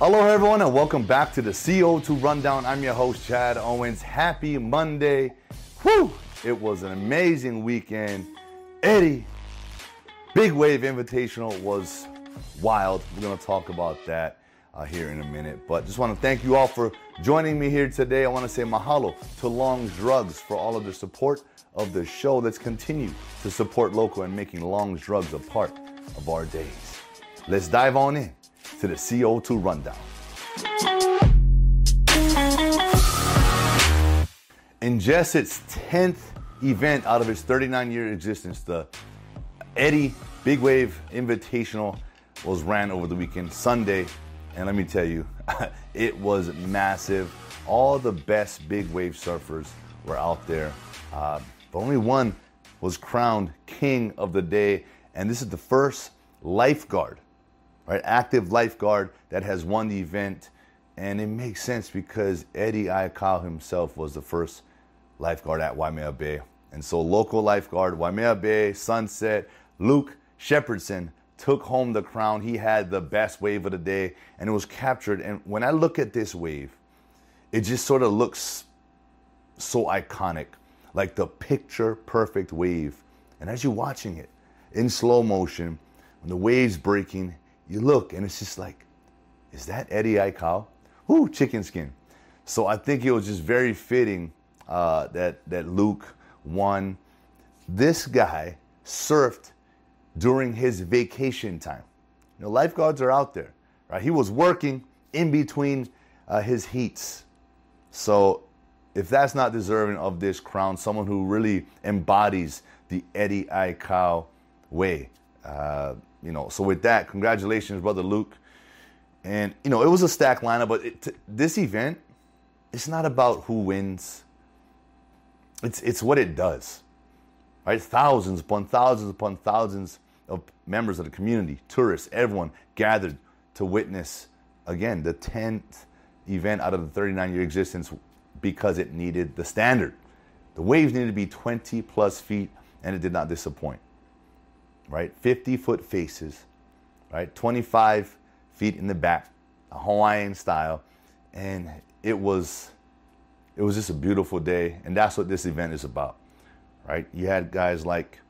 Hello, everyone, and welcome back to the CO2 Rundown. I'm your host, Chad Owens. Happy Monday. Whew! It was an amazing weekend. Eddie, Big Wave Invitational was wild. We're going to talk about that uh, here in a minute. But just want to thank you all for joining me here today. I want to say mahalo to Long's Drugs for all of the support of the show. Let's continue to support local and making Long's Drugs a part of our days. Let's dive on in to the CO2 Rundown. In just its 10th event out of its 39 year existence, the Eddie Big Wave Invitational was ran over the weekend, Sunday. And let me tell you, it was massive. All the best big wave surfers were out there. Uh, but only one was crowned king of the day. And this is the first lifeguard right? Active lifeguard that has won the event. And it makes sense because Eddie Aikau himself was the first lifeguard at Waimea Bay. And so local lifeguard, Waimea Bay, Sunset, Luke Shepardson took home the crown. He had the best wave of the day and it was captured. And when I look at this wave, it just sort of looks so iconic, like the picture perfect wave. And as you're watching it in slow motion, when the waves breaking, you look and it's just like, is that Eddie Aikau? Ooh, chicken skin. So I think it was just very fitting uh, that that Luke won. This guy surfed during his vacation time. You know, lifeguards are out there, right? He was working in between uh, his heats. So if that's not deserving of this crown, someone who really embodies the Eddie Aikau way, uh, you know, so with that, congratulations, brother Luke. And you know, it was a stacked lineup, but it, this event, it's not about who wins. It's it's what it does, right? Thousands upon thousands upon thousands of members of the community, tourists, everyone gathered to witness again the 10th event out of the 39 year existence because it needed the standard. The waves needed to be 20 plus feet, and it did not disappoint right? 50 foot faces, right? 25 feet in the back, a Hawaiian style. And it was it was just a beautiful day, and that's what this event is about, right? You had guys like,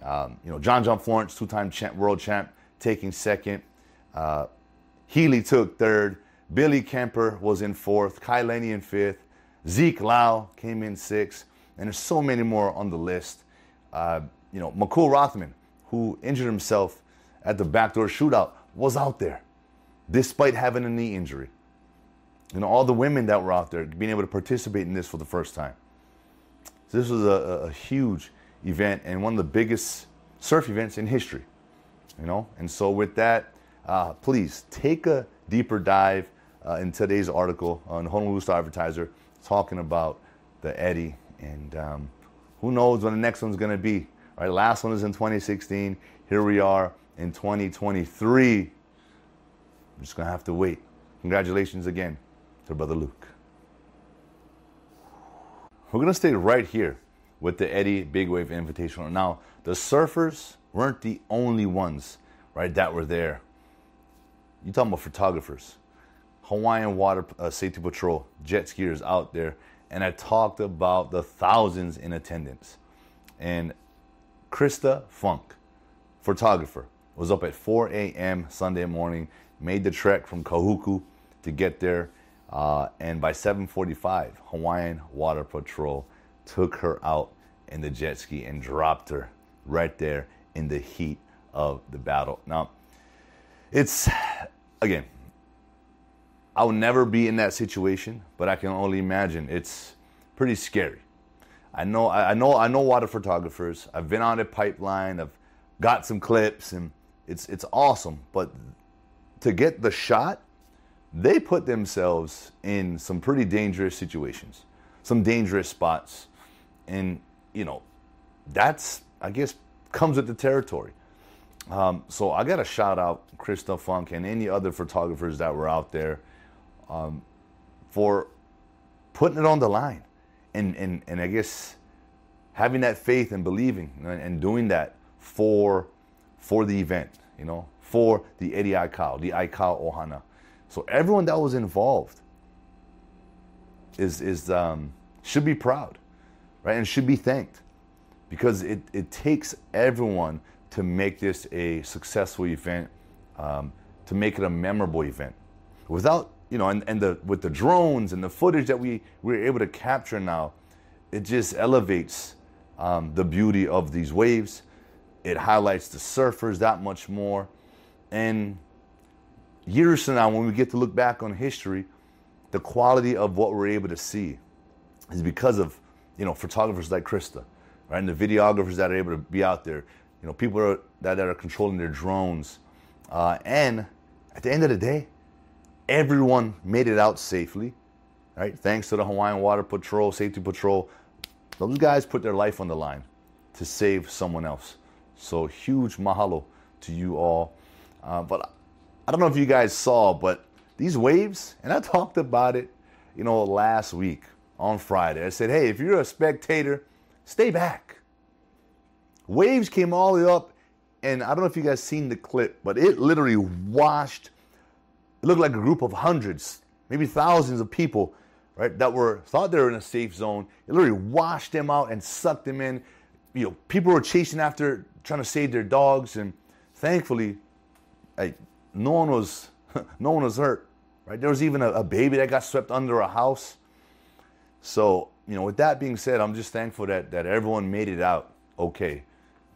um, you know, John John Florence, two-time champ, world champ, taking second. Uh, Healey took third. Billy Kemper was in fourth. Kai Lenny in fifth. Zeke Lau came in sixth. And there's so many more on the list. Uh, you know, Makua Rothman who injured himself at the backdoor shootout, was out there despite having a knee injury. Know, all the women that were out there being able to participate in this for the first time. So this was a, a huge event and one of the biggest surf events in history. You know, and so with that, uh, please take a deeper dive uh, in today's article on Honolulu Star Advertiser talking about the Eddie and um, who knows when the next one's going to be. All right, last one is in 2016. Here we are in 2023. I'm just gonna have to wait. Congratulations again to Brother Luke. We're gonna stay right here with the Eddie Big Wave Invitational. Now, the surfers weren't the only ones, right, that were there. You talking about photographers, Hawaiian Water uh, Safety Patrol, jet skiers out there, and I talked about the thousands in attendance. And Krista Funk, photographer, was up at 4 a.m. Sunday morning, made the trek from Kahuku to get there, uh, and by 7:45, Hawaiian Water Patrol took her out in the jet ski and dropped her right there in the heat of the battle. Now, it's again, I will never be in that situation, but I can only imagine it's pretty scary. I know I know I know water photographers. I've been on a pipeline. I've got some clips, and it's it's awesome. But to get the shot, they put themselves in some pretty dangerous situations, some dangerous spots, and you know that's I guess comes with the territory. Um, so I got to shout out Krista Funk and any other photographers that were out there um, for putting it on the line and, and, and I guess having that faith and believing and, and doing that for, for the event, you know, for the Eddie Aikau, the Aikau Ohana. So everyone that was involved is is um, should be proud, right, and should be thanked because it, it takes everyone to make this a successful event, um, to make it a memorable event. Without you know, and, and the with the drones and the footage that we we're able to capture now, it just elevates um, the beauty of these waves. It highlights the surfers that much more, and years from now, when we get to look back on history, the quality of what we're able to see is because of you know photographers like Krista, right, and the videographers that are able to be out there, you know, people are, that, that are controlling their drones, uh, and at the end of the day, everyone made it out safely, right? Thanks to the Hawaiian Water Patrol, Safety Patrol, those guys put their life on the line to save someone else. So huge mahalo to you all. Uh, but I don't know if you guys saw, but these waves, and I talked about it, you know, last week on Friday. I said, hey, if you're a spectator, stay back. Waves came all the way up, and I don't know if you guys seen the clip, but it literally washed. It looked like a group of hundreds, maybe thousands of people, right, that were thought they were in a safe zone. It literally washed them out and sucked them in. You know, people were chasing after, trying to save their dogs, and thankfully, like, no one was, no one was hurt. Right? There was even a, a baby that got swept under a house. So, you know, with that being said, I'm just thankful that, that everyone made it out okay,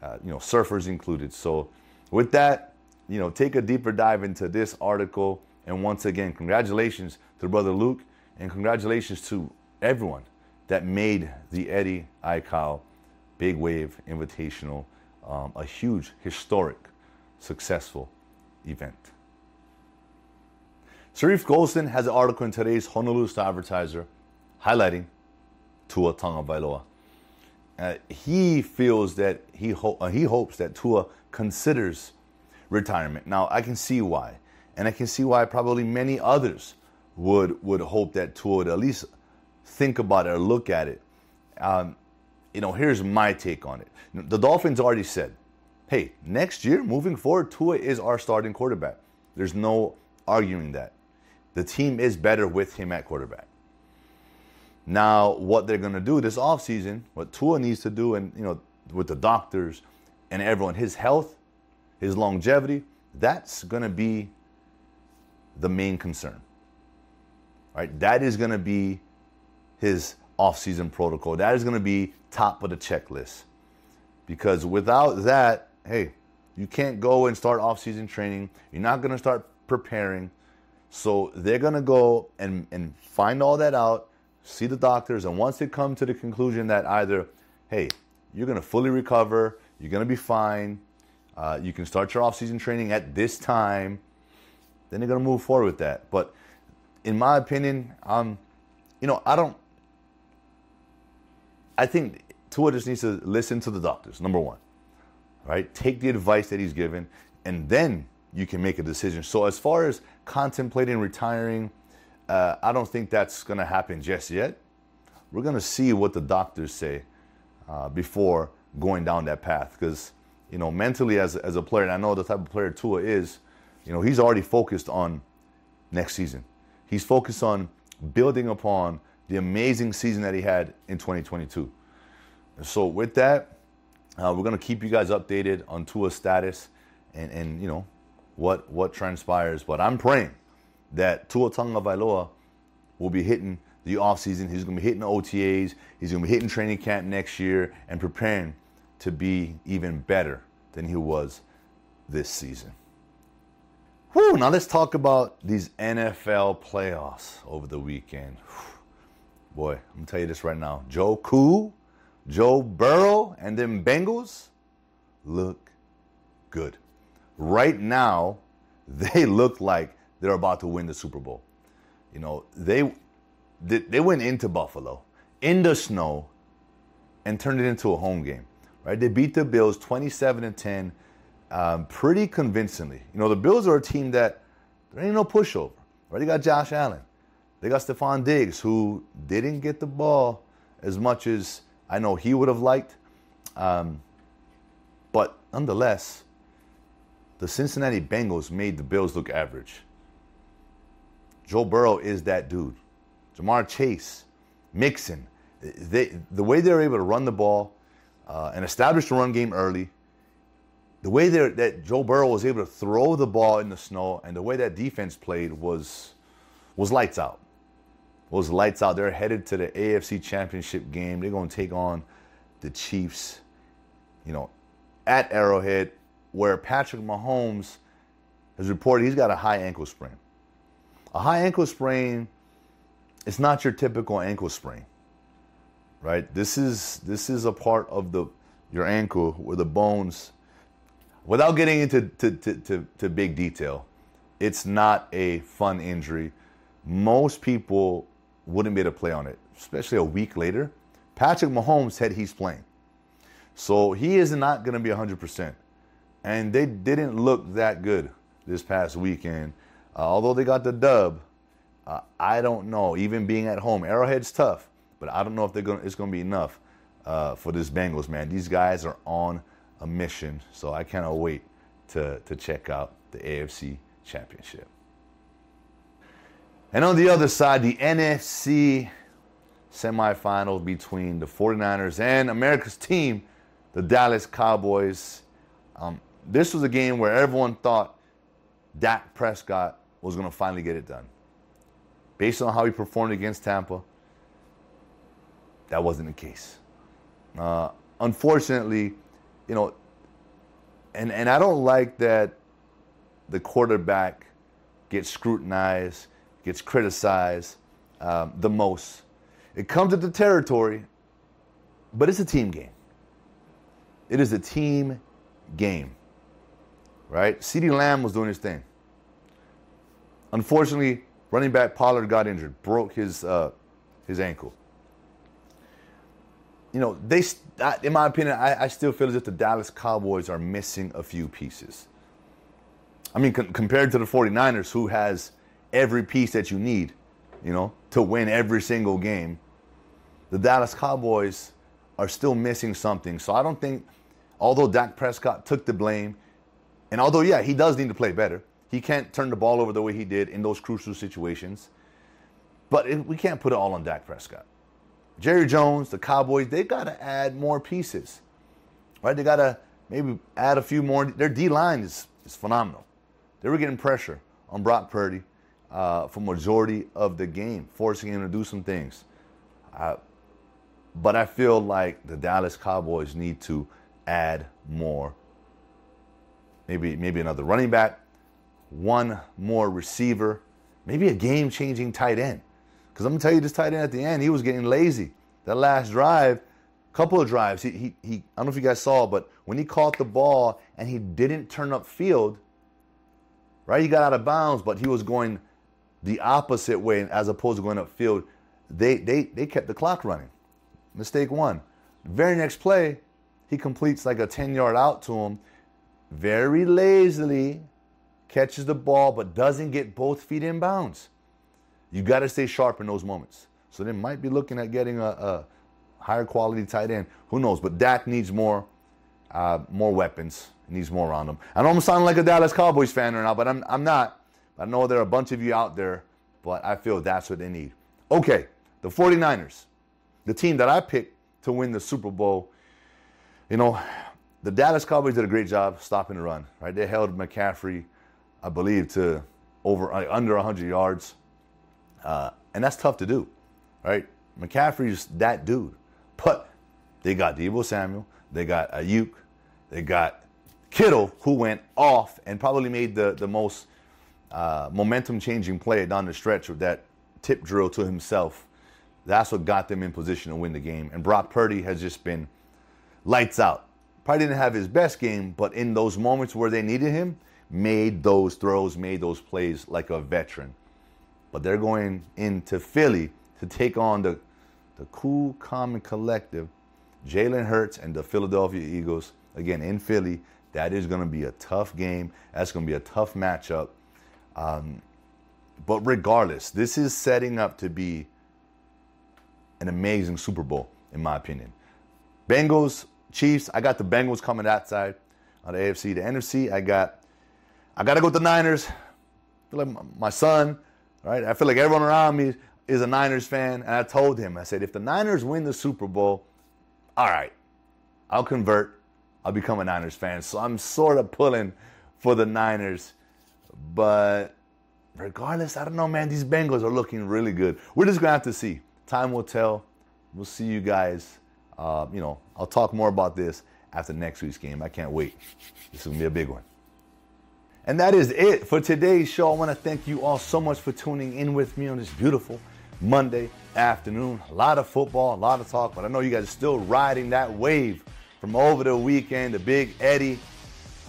uh, you know, surfers included. So, with that, you know, take a deeper dive into this article. And once again, congratulations to Brother Luke and congratulations to everyone that made the Eddie Aikau Big Wave Invitational um, a huge, historic, successful event. Sharif Golston has an article in today's Honolulu Star Advertiser highlighting Tua Tagovailoa. Uh, he feels that he ho- uh, he hopes that Tua considers retirement. Now I can see why, and I can see why probably many others would would hope that Tua at least think about it or look at it. Um, you know, here's my take on it. The Dolphins already said, "Hey, next year, moving forward, Tua is our starting quarterback." There's no arguing that. The team is better with him at quarterback. Now, what they're going to do this offseason, what Tua needs to do, and you know, with the doctors and everyone, his health, his longevity, that's going to be the main concern. Right? That is going to be his offseason protocol. That is going to be top of the checklist. Because without that, hey, you can't go and start offseason training. You're not going to start preparing. So they're going to go and, and find all that out, see the doctors, and once they come to the conclusion that either, hey, you're going to fully recover, you're going to be fine, uh, you can start your off-season training at this time, then they're going to move forward with that. But in my opinion, um, you know, I don't. I think Tua just needs to listen to the doctors. Number one, right? Take the advice that he's given, and then you can make a decision. So as far as contemplating retiring, uh, I don't think that's going to happen just yet. We're going to see what the doctors say uh, before going down that path. Because, you know, mentally as, as a player, and I know the type of player Tua is, you know, he's already focused on next season. He's focused on building upon the amazing season that he had in 2022. And so with that, uh, we're going to keep you guys updated on Tua's status and, and you know, what what transpires. But I'm praying that Tua Tagovailoa will be hitting the offseason. He's going to be hitting OTAs. He's going to be hitting training camp next year and preparing to be even better than he was this season. Whew, now let's talk about these NFL playoffs over the weekend. Boy, I'm to tell you this right now. Joe Cool, Joe Burrow, and them Bengals look good right now, they look like they're about to win the Super Bowl. You know, they they went into Buffalo in the snow and turned it into a home game. Right? They beat the Bills 27 and 10 um, pretty convincingly. You know, the Bills are a team that there ain't no pushover. Right? They got Josh Allen. They got Stefon Diggs, who didn't get the ball as much as I know he would have liked. Um, but nonetheless, the Cincinnati Bengals made the Bills look average. Joe Burrow is that dude. Ja'Marr Chase, Mixon, they, the way they're able to run the ball uh, and establish the run game early, the way that Joe Burrow was able to throw the ball in the snow, and the way that defense played was was lights out. Was lights out. They're headed to the AFC Championship game. They're going to take on the Chiefs. You know, at Arrowhead, where Patrick Mahomes has reported he's got a high ankle sprain. A high ankle sprain it's not your typical ankle sprain. Right? This is this is a part of the your ankle where the bones without getting into to, to, to, to big detail, it's not a fun injury. Most people wouldn't be able to play on it, especially a week later. Patrick Mahomes said he's playing. So he is not going to be 100%. And they didn't look that good this past weekend. Uh, although they got the dub, uh, I don't know. Even being at home, Arrowhead's tough, but I don't know if they're gonna, It's going to be enough uh, for this Bengals man. These guys are on a mission, so I cannot wait to to check out the AFC Championship. And on the other side, the NFC semifinal between the 49ers and America's team, the Dallas Cowboys. Um, this was a game where everyone thought Dak Prescott was going to finally get it done based on how he performed against Tampa, that wasn't the case. Uh, unfortunately, you know, and, and I don't like that the quarterback gets scrutinized, gets criticized um, the most. It comes at the territory, but it's a team game. It is a team game, right? CeeDee Lamb was doing his thing. Unfortunately, Running back Pollard got injured, broke his uh, his ankle. You know, they, in my opinion, I, I, still feel as if the Dallas Cowboys are missing a few pieces. I mean, con- compared to the 49ers, who has every piece that you need, you know, to win every single game, the Dallas Cowboys are still missing something. So I don't think, although Dak Prescott took the blame, and although, yeah, he does need to play better, he can't turn the ball over the way he did in those crucial situations. But it, we can't put it all on Dak Prescott. Jerry Jones, the Cowboys, they got to add more pieces, right? They got to maybe add a few more. Their D line is, is phenomenal. They were getting pressure on Brock Purdy uh, for majority of the game, forcing him to do some things. Uh, but I feel like the Dallas Cowboys need to add more. Maybe maybe another running back, one more receiver, maybe a game changing tight end. Because I'm to tell you, this tight end at the end, he was getting lazy. That last drive, couple of drives, he, he, he, I don't know if you guys saw, but when he caught the ball and he didn't turn up field, right? He got out of bounds, but he was going the opposite way as opposed to going up field. They, they, they kept the clock running. Mistake one. Very next play, he completes like a 10 yard out to him very lazily catches the ball, but doesn't get both feet in bounds. You got to stay sharp in those moments. So they might be looking at getting a, a higher quality tight end. Who knows? But Dak needs more, uh, more weapons. Needs more around him. I know I'm sounding like a Dallas Cowboys fan right now, but I'm, I'm not. I know there are a bunch of you out there, but I feel that's what they need. Okay, the 49ers, the team that I picked to win the Super Bowl. You know, the Dallas Cowboys did a great job stopping the run. Right, they held McCaffrey I believe, to over uh, under 100 yards, uh, and that's tough to do, right? McCaffrey's that dude, but they got Deebo Samuel, they got Aiyuk, they got Kittle, who went off and probably made the the most uh, momentum-changing play down the stretch with that tip drill to himself. That's what got them in position to win the game. And Brock Purdy has just been lights out. Probably didn't have his best game, but in those moments where they needed him, made those throws, made those plays like a veteran. But they're going into Philly to take on the, the cool, calm, and collective Jalen Hurts and the Philadelphia Eagles. Again, in Philly, that is going to be a tough game. That's going to be a tough matchup. Um, but regardless, this is setting up to be an amazing Super Bowl, in my opinion. Bengals, Chiefs, I got the Bengals coming that side on the AFC. The NFC, I got I got to go with the Niners. Like my son, Right? I feel like everyone around me is a Niners fan, and I told him, I said, if the Niners win the Super Bowl, all right, I'll convert. I'll become a Niners fan. So I'm sort of pulling for the Niners. But regardless, I don't know, man. These Bengals are looking really good. We're just going to have to see. Time will tell. We'll see you guys. Uh, you know, I'll talk more about this after next week's game. I can't wait. This is going to be a big one. And that is it for today's show. I want to thank you all so much for tuning in with me on this beautiful Monday afternoon. A lot of football, a lot of talk, but I know you guys are still riding that wave from over the weekend. The big Eddie.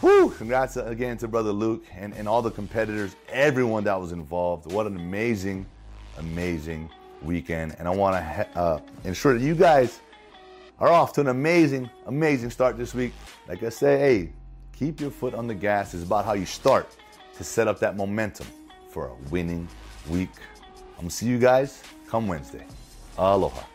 Whew, congrats again to Brother Luke and, and all the competitors, everyone that was involved. What an amazing, amazing weekend. And I want to uh, ensure that you guys are off to an amazing, amazing start this week. Like I say, hey, keep your foot on the gas. It's about how you start to set up that momentum for a winning week. I'm gonna see you guys come Wednesday. Aloha.